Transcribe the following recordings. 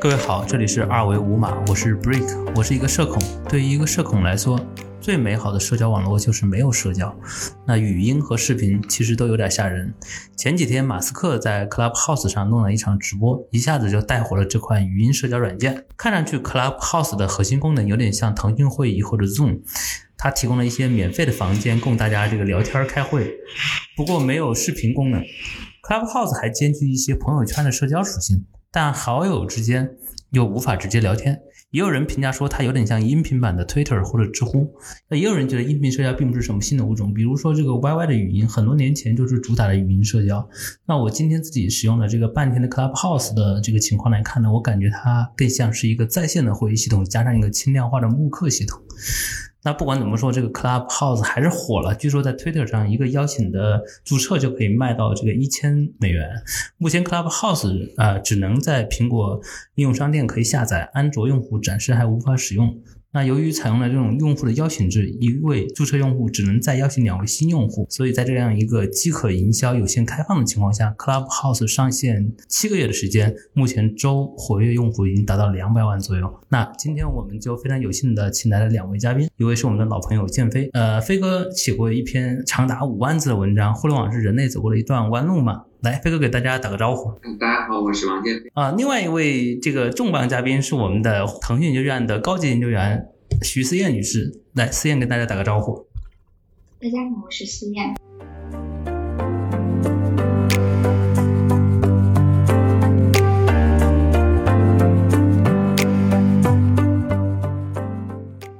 各位好，这里是二维五码，我是 Brick，我是一个社恐。对于一个社恐来说，最美好的社交网络就是没有社交。那语音和视频其实都有点吓人。前几天马斯克在 Clubhouse 上弄了一场直播，一下子就带火了这款语音社交软件。看上去 Clubhouse 的核心功能有点像腾讯会议或者 Zoom，它提供了一些免费的房间供大家这个聊天开会，不过没有视频功能。Clubhouse 还兼具一些朋友圈的社交属性，但好友之间又无法直接聊天。也有人评价说它有点像音频版的 Twitter 或者知乎。那也有人觉得音频社交并不是什么新的物种，比如说这个 YY 的语音，很多年前就是主打的语音社交。那我今天自己使用的这个半天的 Clubhouse 的这个情况来看呢，我感觉它更像是一个在线的会议系统，加上一个轻量化的慕课系统。那不管怎么说，这个 Clubhouse 还是火了。据说在 Twitter 上，一个邀请的注册就可以卖到这个一千美元。目前 Clubhouse 啊，只能在苹果应用商店可以下载，安卓用户暂时还无法使用。那由于采用了这种用户的邀请制，一位注册用户只能再邀请两位新用户，所以在这样一个饥渴营销、有限开放的情况下，Clubhouse 上线七个月的时间，目前周活跃用户已经达到两百万左右。那今天我们就非常有幸的请来了两位嘉宾，一位是我们的老朋友建飞，呃，飞哥写过一篇长达五万字的文章，《互联网是人类走过的一段弯路》嘛。来，飞哥给大家打个招呼。大家好，我是王建飞。啊，另外一位这个重磅嘉宾是我们的腾讯研究院的高级研究员徐思燕女士。来，思燕跟大家打个招呼。大家好，我是思燕。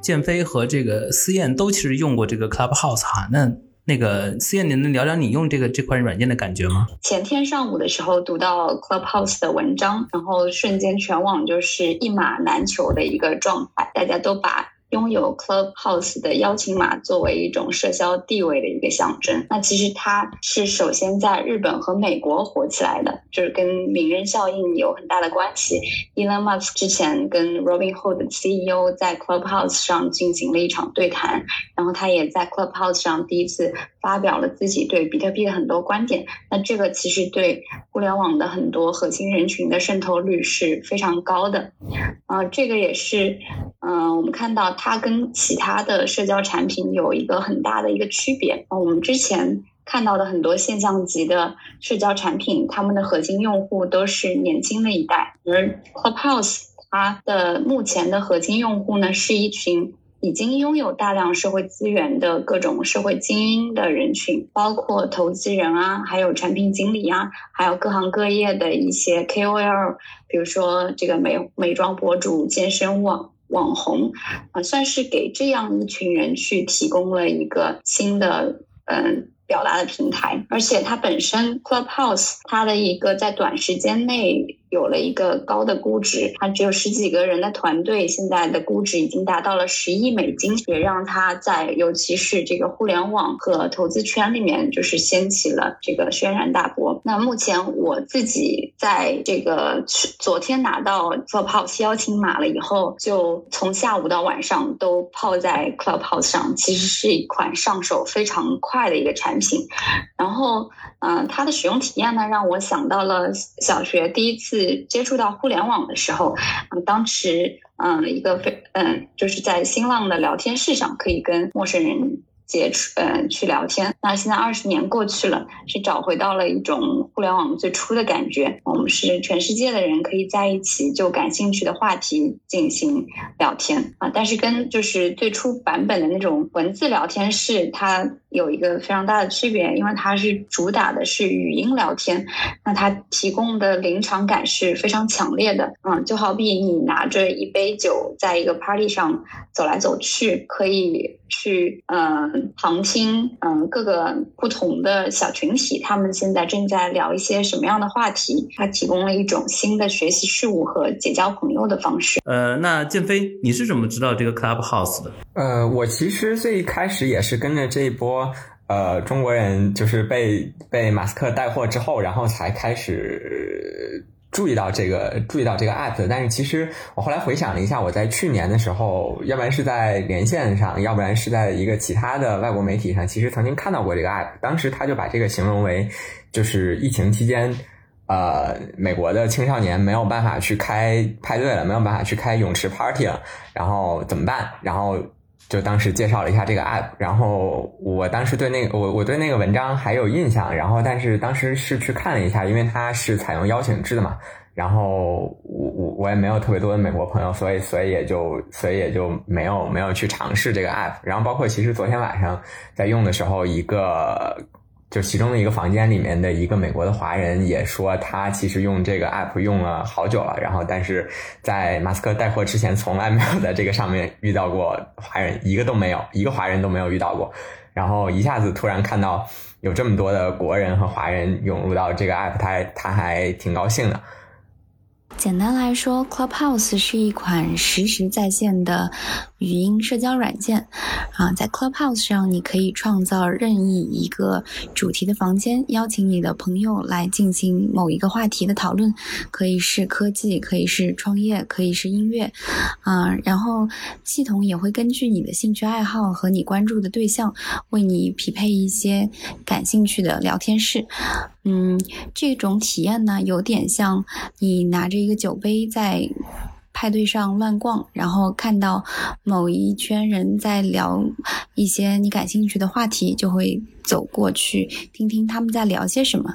建飞和这个思燕都其实用过这个 Clubhouse 哈，那。那个思燕，你能聊聊你用这个这款软件的感觉吗？前天上午的时候读到 Clubhouse 的文章，然后瞬间全网就是一马难求的一个状态，大家都把。拥有 Clubhouse 的邀请码作为一种社交地位的一个象征，那其实它是首先在日本和美国火起来的，就是跟名人效应有很大的关系。Elon Musk 之前跟 Robinhood CEO 在 Clubhouse 上进行了一场对谈，然后他也在 Clubhouse 上第一次发表了自己对比特币的很多观点。那这个其实对互联网的很多核心人群的渗透率是非常高的。啊，这个也是，嗯，我们看到。它跟其他的社交产品有一个很大的一个区别啊，我们之前看到的很多现象级的社交产品，他们的核心用户都是年轻的一代，而 Clubhouse 它的目前的核心用户呢，是一群已经拥有大量社会资源的各种社会精英的人群，包括投资人啊，还有产品经理啊，还有各行各业的一些 KOL，比如说这个美美妆博主、健身网。网红啊，算是给这样一群人去提供了一个新的嗯表达的平台，而且它本身 Clubhouse 它的一个在短时间内。有了一个高的估值，它只有十几个人的团队，现在的估值已经达到了十亿美金，也让它在尤其是这个互联网和投资圈里面，就是掀起了这个轩然大波。那目前我自己在这个昨天拿到 Clubhouse 邀请码了以后，就从下午到晚上都泡在 Clubhouse 上，其实是一款上手非常快的一个产品。然后，嗯，它的使用体验呢，让我想到了小学第一次。接触到互联网的时候，嗯，当时嗯，一个非嗯，就是在新浪的聊天室上可以跟陌生人。接触嗯去聊天，那现在二十年过去了，是找回到了一种互联网最初的感觉。我们是全世界的人可以在一起就感兴趣的话题进行聊天啊，但是跟就是最初版本的那种文字聊天室，它有一个非常大的区别，因为它是主打的是语音聊天，那它提供的临场感是非常强烈的嗯，就好比你拿着一杯酒在一个 party 上走来走去，可以去嗯。旁听，嗯，各个不同的小群体，他们现在正在聊一些什么样的话题？它提供了一种新的学习事物和结交朋友的方式。呃，那建飞，你是怎么知道这个 Clubhouse 的？呃，我其实最开始也是跟着这一波，说呃，中国人就是被被马斯克带货之后，然后才开始。注意到这个，注意到这个 app，但是其实我后来回想了一下，我在去年的时候，要不然是在连线上，要不然是在一个其他的外国媒体上，其实曾经看到过这个 app。当时他就把这个形容为，就是疫情期间，呃，美国的青少年没有办法去开派对了，没有办法去开泳池 party 了，然后怎么办？然后就当时介绍了一下这个 app，然后我当时对那个我我对那个文章还有印象，然后但是当时是去看了一下，因为它是采用邀请制的嘛。然后我我我也没有特别多的美国朋友，所以所以也就所以也就没有没有去尝试这个 app。然后包括其实昨天晚上在用的时候，一个就其中的一个房间里面的一个美国的华人也说，他其实用这个 app 用了好久了。然后但是在马斯克带货之前，从来没有在这个上面遇到过华人，一个都没有，一个华人都没有遇到过。然后一下子突然看到有这么多的国人和华人涌入到这个 app，他他还挺高兴的。简单来说，Clubhouse 是一款实时在线的语音社交软件。啊，在 Clubhouse 上，你可以创造任意一个主题的房间，邀请你的朋友来进行某一个话题的讨论，可以是科技，可以是创业，可以是音乐。啊，然后系统也会根据你的兴趣爱好和你关注的对象，为你匹配一些感兴趣的聊天室。嗯，这种体验呢，有点像你拿着一个酒杯在派对上乱逛，然后看到某一圈人在聊一些你感兴趣的话题，就会走过去听听他们在聊些什么。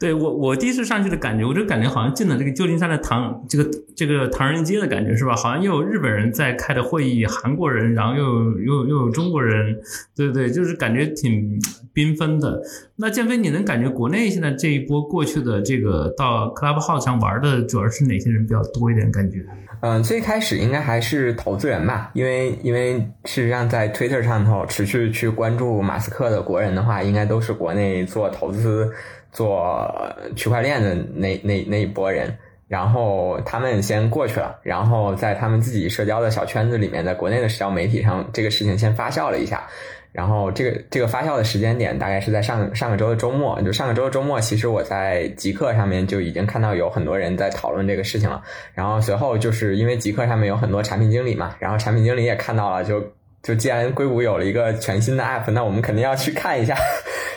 对我，我第一次上去的感觉，我就感觉好像进了这个旧金山的唐这个这个唐人街的感觉，是吧？好像又有日本人在开的会议，韩国人，然后又有又又有中国人，对对，就是感觉挺缤纷的。那建飞，你能感觉国内现在这一波过去的这个到 Clubhouse 上玩的，主要是哪些人比较多一点？感觉？嗯，最开始应该还是投资人吧，因为因为事实上在 Twitter 上头持续去关注马斯克的国人的话，应该都是国内做投资。做区块链的那那那一波人，然后他们先过去了，然后在他们自己社交的小圈子里面，在国内的社交媒体上，这个事情先发酵了一下。然后这个这个发酵的时间点大概是在上上个周的周末，就上个周的周末，其实我在极客上面就已经看到有很多人在讨论这个事情了。然后随后就是因为极客上面有很多产品经理嘛，然后产品经理也看到了，就就既然硅谷有了一个全新的 app，那我们肯定要去看一下。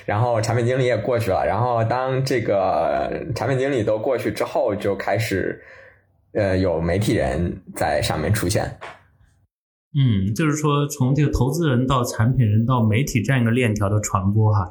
然后产品经理也过去了，然后当这个产品经理都过去之后，就开始，呃，有媒体人在上面出现。嗯，就是说从这个投资人到产品人到媒体这样一个链条的传播哈。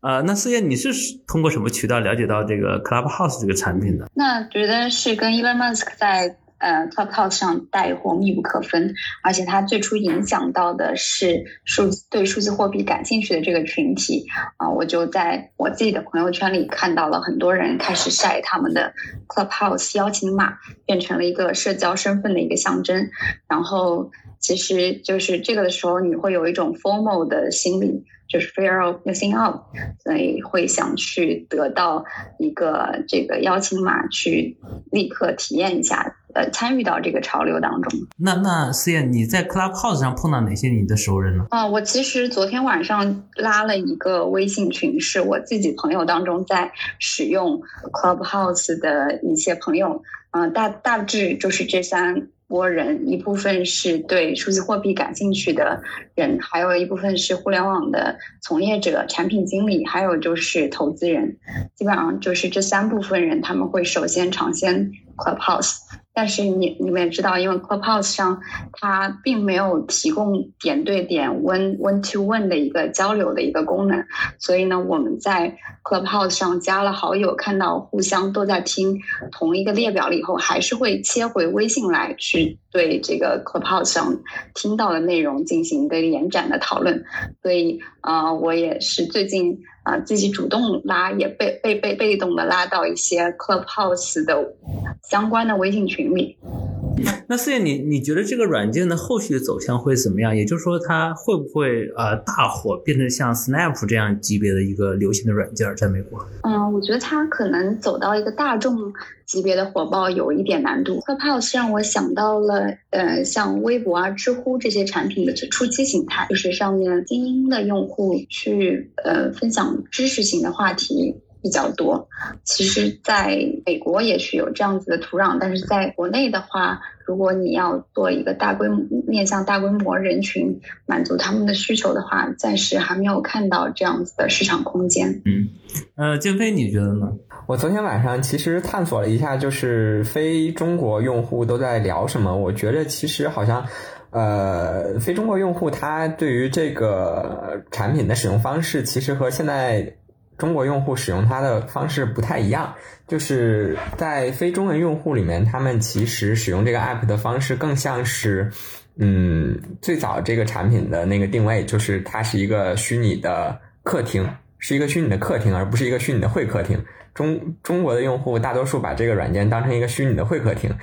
呃，那思燕，你是通过什么渠道了解到这个 Clubhouse 这个产品的？那觉得是跟 Elon Musk 在。呃，Clubhouse 上带货密不可分，而且它最初影响到的是数对数字货币感兴趣的这个群体啊，我就在我自己的朋友圈里看到了很多人开始晒他们的 Clubhouse 邀请码，变成了一个社交身份的一个象征。然后，其实就是这个的时候，你会有一种 formal 的心理，就是 fear of missing out，所以会想去得到一个这个邀请码，去立刻体验一下。呃，参与到这个潮流当中。那那思燕，你在 Clubhouse 上碰到哪些你的熟人呢？啊，我其实昨天晚上拉了一个微信群，是我自己朋友当中在使用 Clubhouse 的一些朋友。嗯，大大致就是这三波人，一部分是对数字货币感兴趣的人，还有一部分是互联网的从业者、产品经理，还有就是投资人。基本上就是这三部分人，他们会首先尝鲜 Clubhouse。但是你你们也知道，因为 Clubhouse 上它并没有提供点对点 one one to one 的一个交流的一个功能，所以呢，我们在 Clubhouse 上加了好友，看到互相都在听同一个列表了以后，还是会切回微信来去对这个 Clubhouse 上听到的内容进行一个延展的讨论。所以啊，我也是最近啊自己主动拉，也被被被被动的拉到一些 Clubhouse 的相关的微信群里。那四爷，你你觉得这个软件的后续的走向会怎么样？也就是说，它会不会呃大火，变成像 Snap 这样级别的一个流行的软件，在美国？嗯，我觉得它可能走到一个大众级别的火爆有一点难度。Clubhouse 让我想到了呃，像微博啊、知乎这些产品的初期形态，就是上面精英的用户去呃分享知识型的话题。比较多。其实，在美国也是有这样子的土壤，但是在国内的话，如果你要做一个大规模面向大规模人群满足他们的需求的话，暂时还没有看到这样子的市场空间。嗯，呃，建飞，你觉得呢？我昨天晚上其实探索了一下，就是非中国用户都在聊什么。我觉得其实好像，呃，非中国用户他对于这个产品的使用方式，其实和现在中国用户使用它的方式不太一样。就是在非中文用户里面，他们其实使用这个 app 的方式更像是，嗯，最早这个产品的那个定位，就是它是一个虚拟的客厅，是一个虚拟的客厅，而不是一个虚拟的会客厅。中中国的用户大多数把这个软件当成一个虚拟的会客厅，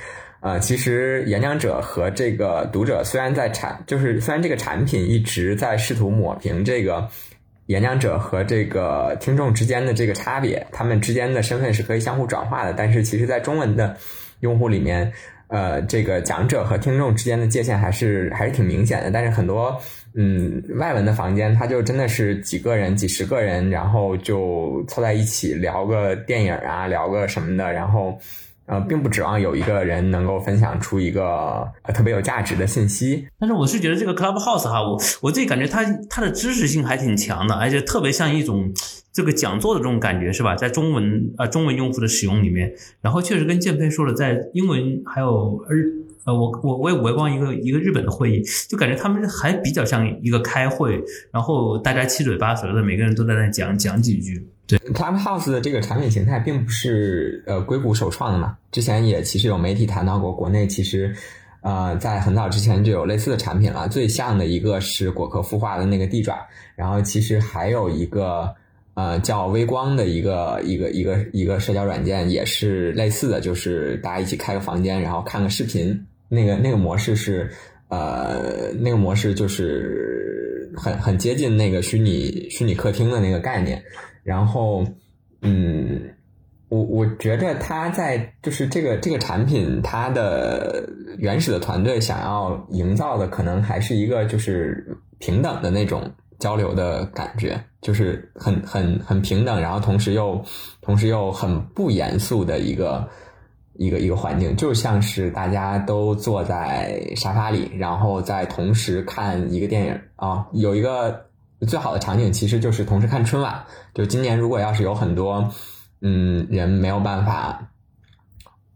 呃，其实演讲者和这个读者虽然在产，就是虽然这个产品一直在试图抹平这个演讲者和这个听众之间的这个差别，他们之间的身份是可以相互转化的，但是其实在中文的用户里面，呃，这个讲者和听众之间的界限还是还是挺明显的，但是很多。嗯，外文的房间，它就真的是几个人、几十个人，然后就凑在一起聊个电影啊，聊个什么的，然后呃，并不指望有一个人能够分享出一个特别有价值的信息。但是我是觉得这个 Clubhouse 哈，我我自己感觉它它的知识性还挺强的，而且特别像一种这个讲座的这种感觉，是吧？在中文呃中文用户的使用里面，然后确实跟建飞说的，在英文还有日。呃，我我我也围观一个一个日本的会议，就感觉他们还比较像一个开会，然后大家七嘴八舌的，每个人都在那讲讲几句。对，Clubhouse 的这个产品形态并不是呃硅谷首创的嘛，之前也其实有媒体谈到过，国内其实呃在很早之前就有类似的产品了，最像的一个是果壳孵化的那个地爪，然后其实还有一个呃叫微光的一个一个一个一个社交软件也是类似的，就是大家一起开个房间，然后看个视频。那个那个模式是，呃，那个模式就是很很接近那个虚拟虚拟客厅的那个概念。然后，嗯，我我觉着他在就是这个这个产品，它的原始的团队想要营造的，可能还是一个就是平等的那种交流的感觉，就是很很很平等，然后同时又同时又很不严肃的一个。一个一个环境，就像是大家都坐在沙发里，然后在同时看一个电影啊。有一个最好的场景，其实就是同时看春晚。就今年，如果要是有很多嗯人没有办法，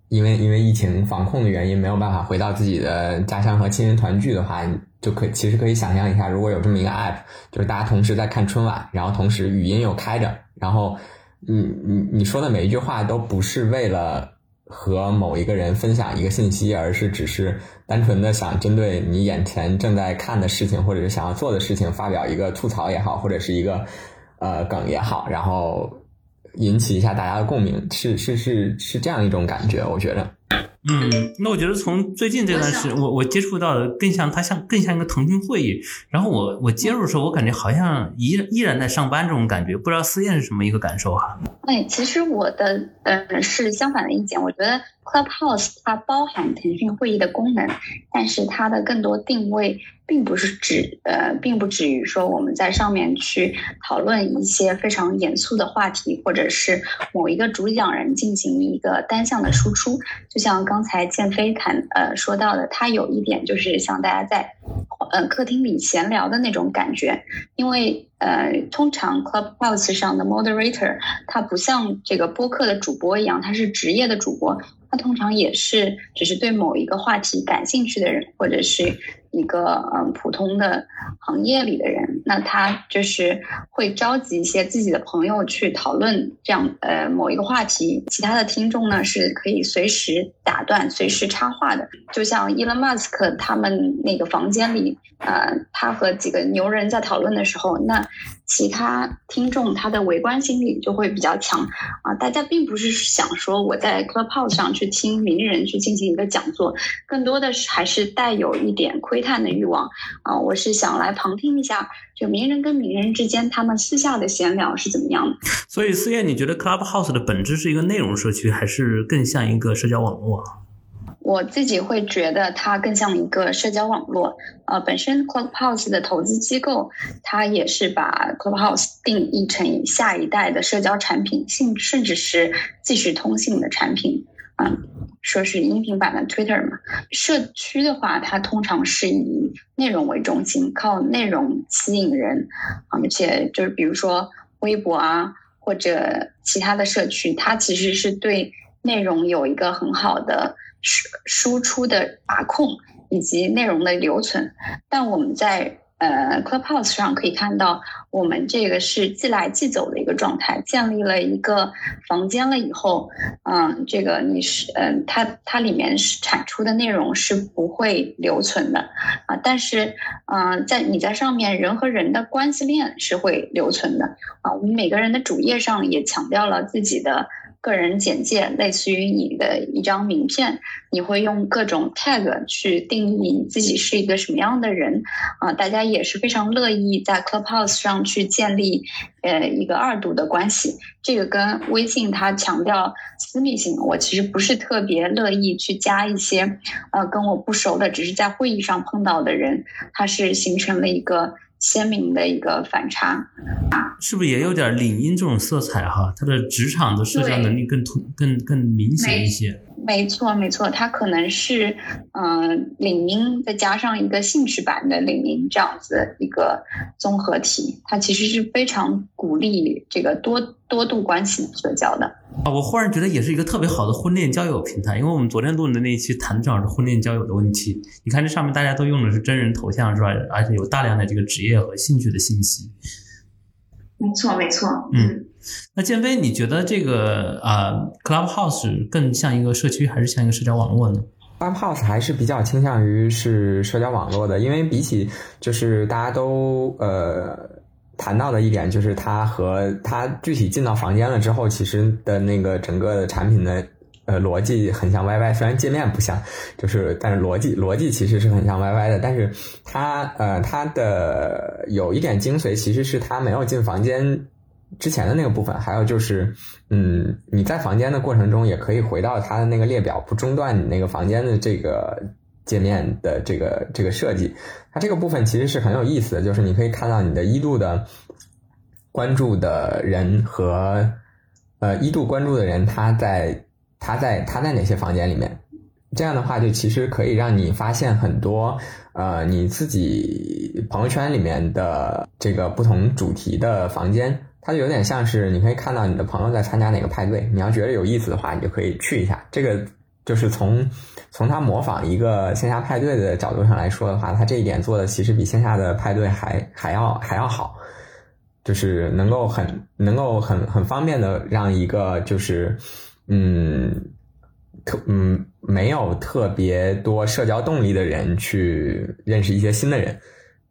因为因为疫情防控的原因没有办法回到自己的家乡和亲人团聚的话，就可以其实可以想象一下，如果有这么一个 app，就是大家同时在看春晚，然后同时语音又开着，然后你你你说的每一句话都不是为了。和某一个人分享一个信息，而是只是单纯的想针对你眼前正在看的事情，或者是想要做的事情发表一个吐槽也好，或者是一个呃梗也好，然后引起一下大家的共鸣，是是是是这样一种感觉，我觉得。嗯，那我觉得从最近这段时间，我我接触到的更像它像更像一个腾讯会议。然后我我接入的时候，我感觉好像依依然在上班这种感觉，不知道思燕是什么一个感受哈？哎，其实我的呃是相反的意见，我觉得 Clubhouse 它包含腾讯会议的功能，但是它的更多定位。并不是指呃，并不止于说我们在上面去讨论一些非常严肃的话题，或者是某一个主讲人进行一个单向的输出。就像刚才建飞谈呃说到的，他有一点就是像大家在呃客厅里闲聊的那种感觉。因为呃，通常 Clubhouse 上的 Moderator 他不像这个播客的主播一样，他是职业的主播，通常也是只是对某一个话题感兴趣的人，或者是。一个嗯普通的行业里的人，那他就是会召集一些自己的朋友去讨论这样呃某一个话题，其他的听众呢是可以随时打断、随时插话的。就像伊隆马斯克他们那个房间里，呃，他和几个牛人在讨论的时候，那其他听众他的围观心理就会比较强啊。大家并不是想说我在 Clubhouse 上去听名人去进行一个讲座，更多的是还是带有一点窥。探的欲望啊，我是想来旁听一下，就名人跟名人之间他们私下的闲聊是怎么样的。所以思燕，你觉得 Clubhouse 的本质是一个内容社区，还是更像一个社交网络？我自己会觉得它更像一个社交网络。呃，本身 Clubhouse 的投资机构，它也是把 Clubhouse 定义成下一代的社交产品，甚甚至是即时通信的产品。嗯，说是音频版的 Twitter 嘛。社区的话，它通常是以内容为中心，靠内容吸引人。而且就是比如说微博啊，或者其他的社区，它其实是对内容有一个很好的输输出的把控以及内容的留存。但我们在呃，Clubhouse 上可以看到，我们这个是即来即走的一个状态。建立了一个房间了以后，嗯，这个你是，嗯，它它里面是产出的内容是不会留存的啊。但是，嗯，在你在上面人和人的关系链是会留存的啊。我们每个人的主页上也强调了自己的。个人简介类似于你的一张名片，你会用各种 tag 去定义你自己是一个什么样的人啊？大家也是非常乐意在 Clubhouse 上去建立呃一个二度的关系。这个跟微信它强调私密性，我其实不是特别乐意去加一些呃跟我不熟的，只是在会议上碰到的人，它是形成了一个。鲜明的一个反差啊，是不是也有点领英这种色彩哈？他的职场的社交能力更突、更更明显一些。没错，没错，它可能是嗯领英再加上一个兴趣版的领英这样子一个综合体，它其实是非常鼓励这个多多度关系社交的。啊，我忽然觉得也是一个特别好的婚恋交友平台，因为我们昨天录的那一期谈的正好是婚恋交友的问题。你看这上面大家都用的是真人头像是吧？而且有大量的这个职业和兴趣的信息。没错，没错。嗯，那建飞，你觉得这个啊，Clubhouse 更像一个社区，还是像一个社交网络呢？Clubhouse 还是比较倾向于是社交网络的，因为比起就是大家都呃谈到的一点，就是它和它具体进到房间了之后，其实的那个整个的产品的。呃，逻辑很像 YY，虽然界面不像，就是但是逻辑逻辑其实是很像 YY 的。但是它呃它的有一点精髓，其实是它没有进房间之前的那个部分。还有就是，嗯，你在房间的过程中也可以回到它的那个列表，不中断你那个房间的这个界面的这个这个设计。它这个部分其实是很有意思的，就是你可以看到你的一度的关注的人和呃一度关注的人他在。他在他在哪些房间里面？这样的话，就其实可以让你发现很多呃你自己朋友圈里面的这个不同主题的房间。它有点像是你可以看到你的朋友在参加哪个派对，你要觉得有意思的话，你就可以去一下。这个就是从从他模仿一个线下派对的角度上来说的话，他这一点做的其实比线下的派对还还要还要好，就是能够很能够很很方便的让一个就是。嗯，特嗯没有特别多社交动力的人去认识一些新的人，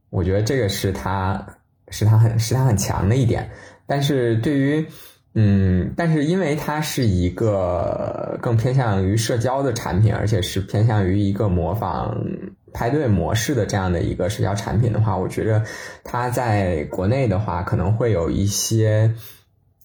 我觉得这个是他是他很是他很强的一点。但是对于嗯，但是因为它是一个更偏向于社交的产品，而且是偏向于一个模仿派对模式的这样的一个社交产品的话，我觉得它在国内的话可能会有一些。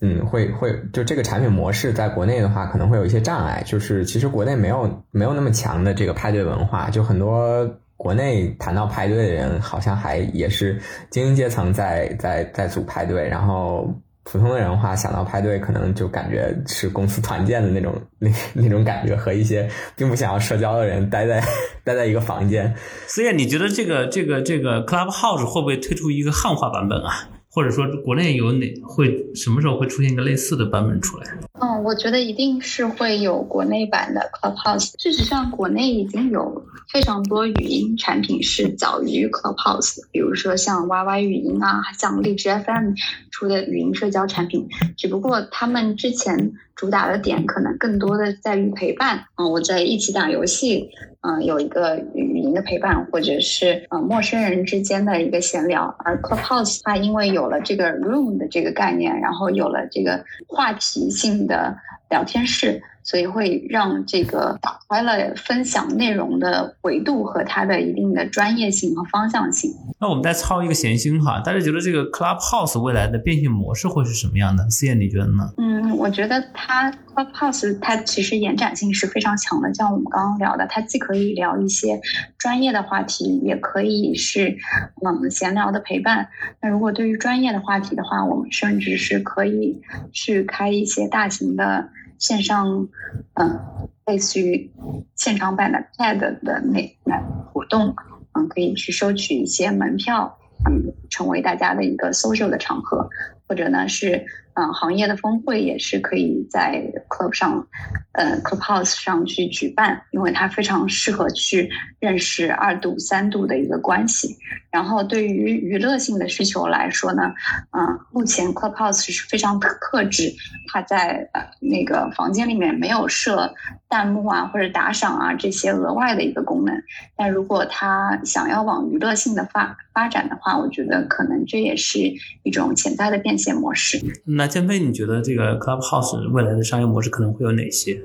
嗯，会会就这个产品模式在国内的话，可能会有一些障碍。就是其实国内没有没有那么强的这个派对文化，就很多国内谈到派对的人，好像还也是精英阶层在在在组派对，然后普通的人话想到派对，可能就感觉是公司团建的那种那那种感觉，和一些并不想要社交的人待在 待在一个房间。所以你觉得这个这个这个 Clubhouse 会不会推出一个汉化版本啊？或者说，国内有哪会什么时候会出现一个类似的版本出来？嗯，我觉得一定是会有国内版的 Clubhouse。事实上，国内已经有非常多语音产品是早于 Clubhouse，比如说像 YY 语音啊，像荔枝 FM 出的语音社交产品。只不过他们之前主打的点可能更多的在于陪伴啊，我在一起打游戏。嗯，有一个语音的陪伴，或者是呃陌生人之间的一个闲聊。而 Clubhouse 它因为有了这个 room 的这个概念，然后有了这个话题性的聊天室，所以会让这个打开了分享内容的维度和它的一定的专业性和方向性。那我们再操一个闲心哈，大家觉得这个 Clubhouse 未来的变现模式会是什么样的？思燕，你觉得呢？嗯，我觉得它 Clubhouse 它其实延展性是非常强的，像我们刚刚聊的，它既可以聊一些专业的话题，也可以是嗯闲聊的陪伴。那如果对于专业的话题的话，我们甚至是可以去开一些大型的线上，嗯，类似于现场版的 TED 的那那活动，嗯，可以去收取一些门票，嗯，成为大家的一个 social 的场合，或者呢是。嗯，行业的峰会也是可以在 Club 上，呃，Clubhouse 上去举办，因为它非常适合去认识二度、三度的一个关系。然后对于娱乐性的需求来说呢，嗯，目前 Clubhouse 是非常克制，它在呃那个房间里面没有设弹幕啊或者打赏啊这些额外的一个功能。但如果他想要往娱乐性的发发展的话，我觉得可能这也是一种潜在的变现模式。那建飞，你觉得这个 Clubhouse 未来的商业模式式可能会有哪些？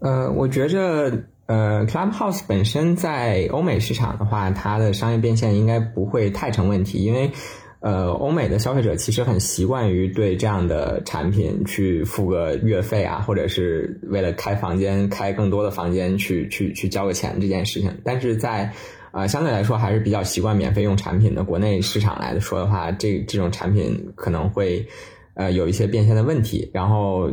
呃，我觉着，呃，Clubhouse 本身在欧美市场的话，它的商业变现应该不会太成问题，因为，呃，欧美的消费者其实很习惯于对这样的产品去付个月费啊，或者是为了开房间、开更多的房间去去去交个钱这件事情。但是在，呃，相对来说还是比较习惯免费用产品的国内市场来说的话，这这种产品可能会。呃，有一些变现的问题，然后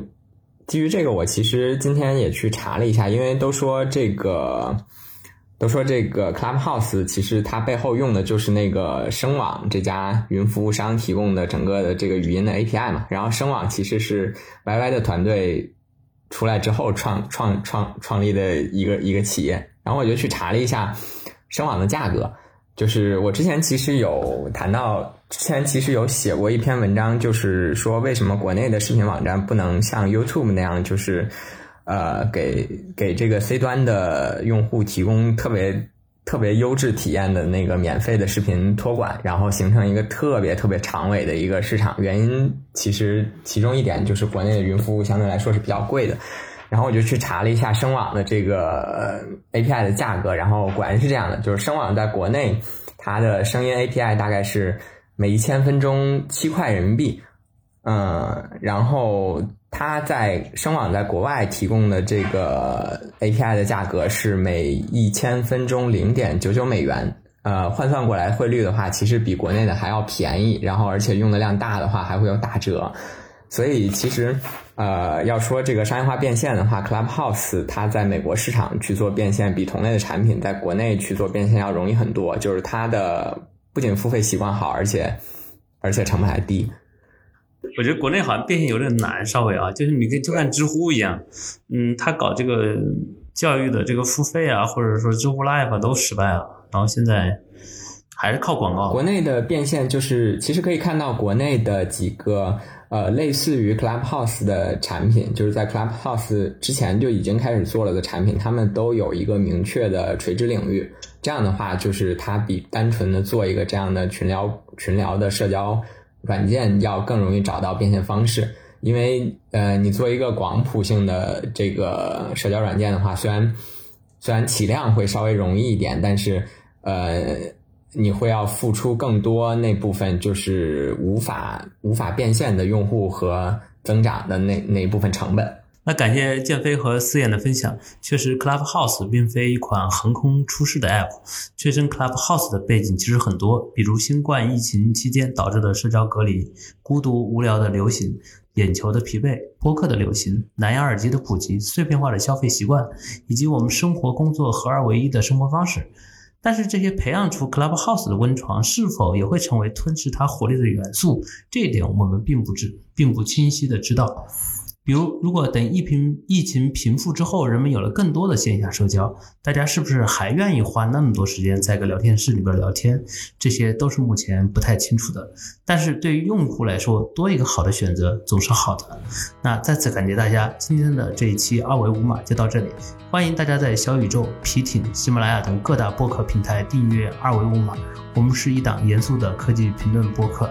基于这个，我其实今天也去查了一下，因为都说这个，都说这个 Clubhouse 其实它背后用的就是那个声网这家云服务商提供的整个的这个语音的 API 嘛，然后声网其实是 YY 的团队出来之后创创创创立的一个一个企业，然后我就去查了一下声网的价格。就是我之前其实有谈到，之前其实有写过一篇文章，就是说为什么国内的视频网站不能像 YouTube 那样，就是呃给给这个 C 端的用户提供特别特别优质体验的那个免费的视频托管，然后形成一个特别特别长尾的一个市场。原因其实其中一点就是国内的云服务相对来说是比较贵的。然后我就去查了一下声网的这个 API 的价格，然后果然是这样的，就是声网在国内它的声音 API 大概是每一千分钟七块人民币，嗯，然后它在声网在国外提供的这个 API 的价格是每一千分钟零点九九美元，呃，换算过来汇率的话，其实比国内的还要便宜，然后而且用的量大的话还会有打折。所以其实，呃，要说这个商业化变现的话，Clubhouse 它在美国市场去做变现，比同类的产品在国内去做变现要容易很多。就是它的不仅付费习惯好，而且而且成本还低。我觉得国内好像变现有点难，稍微啊，就是你跟就看知乎一样，嗯，他搞这个教育的这个付费啊，或者说知乎 Live 都失败了，然后现在还是靠广告。国内的变现就是，其实可以看到国内的几个。呃，类似于 Clubhouse 的产品，就是在 Clubhouse 之前就已经开始做了的产品，他们都有一个明确的垂直领域。这样的话，就是它比单纯的做一个这样的群聊、群聊的社交软件要更容易找到变现方式。因为呃，你做一个广谱性的这个社交软件的话，虽然虽然起量会稍微容易一点，但是呃。你会要付出更多那部分就是无法无法变现的用户和增长的那那一部分成本。那感谢建飞和思燕的分享。确实，Clubhouse 并非一款横空出世的 App。催生 Clubhouse 的背景其实很多，比如新冠疫情期间导致的社交隔离、孤独无聊的流行、眼球的疲惫、播客的流行、蓝牙耳机的普及、碎片化的消费习惯，以及我们生活工作合二为一的生活方式。但是这些培养出 Clubhouse 的温床，是否也会成为吞噬它活力的元素？这一点我们并不知，并不清晰的知道。比如，如果等疫情疫情平复之后，人们有了更多的线下社交，大家是不是还愿意花那么多时间在个聊天室里边聊天？这些都是目前不太清楚的。但是对于用户来说，多一个好的选择总是好的。那再次感谢大家，今天的这一期二维五码就到这里。欢迎大家在小宇宙、皮艇、喜马拉雅等各大播客平台订阅二维五码。我们是一档严肃的科技评论播客。